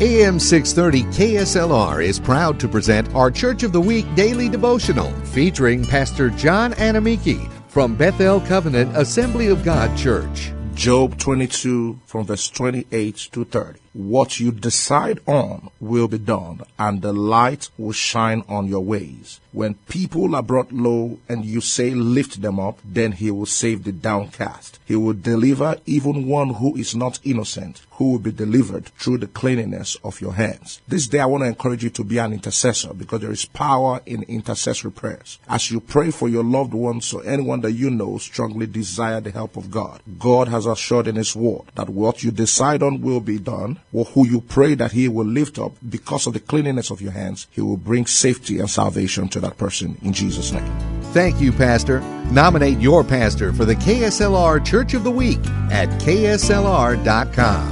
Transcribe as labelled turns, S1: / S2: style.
S1: AM 630 KSLR is proud to present our Church of the Week daily devotional featuring Pastor John Anamiki from Bethel Covenant Assembly of God Church.
S2: Job 22 from verse 28 to 30. What you decide on will be done, and the light will shine on your ways. When people are brought low and you say, Lift them up, then he will save the downcast. He will deliver even one who is not innocent, who will be delivered through the cleanliness of your hands. This day, I want to encourage you to be an intercessor because there is power in intercessory prayers. As you pray for your loved ones or anyone that you know strongly desire the help of God, God has assured in His word that what you decide on will be done who you pray that he will lift up because of the cleanliness of your hands, he will bring safety and salvation to that person in Jesus' name.
S1: Thank you, Pastor. Nominate your pastor for the KSLR Church of the Week at KSLR.com.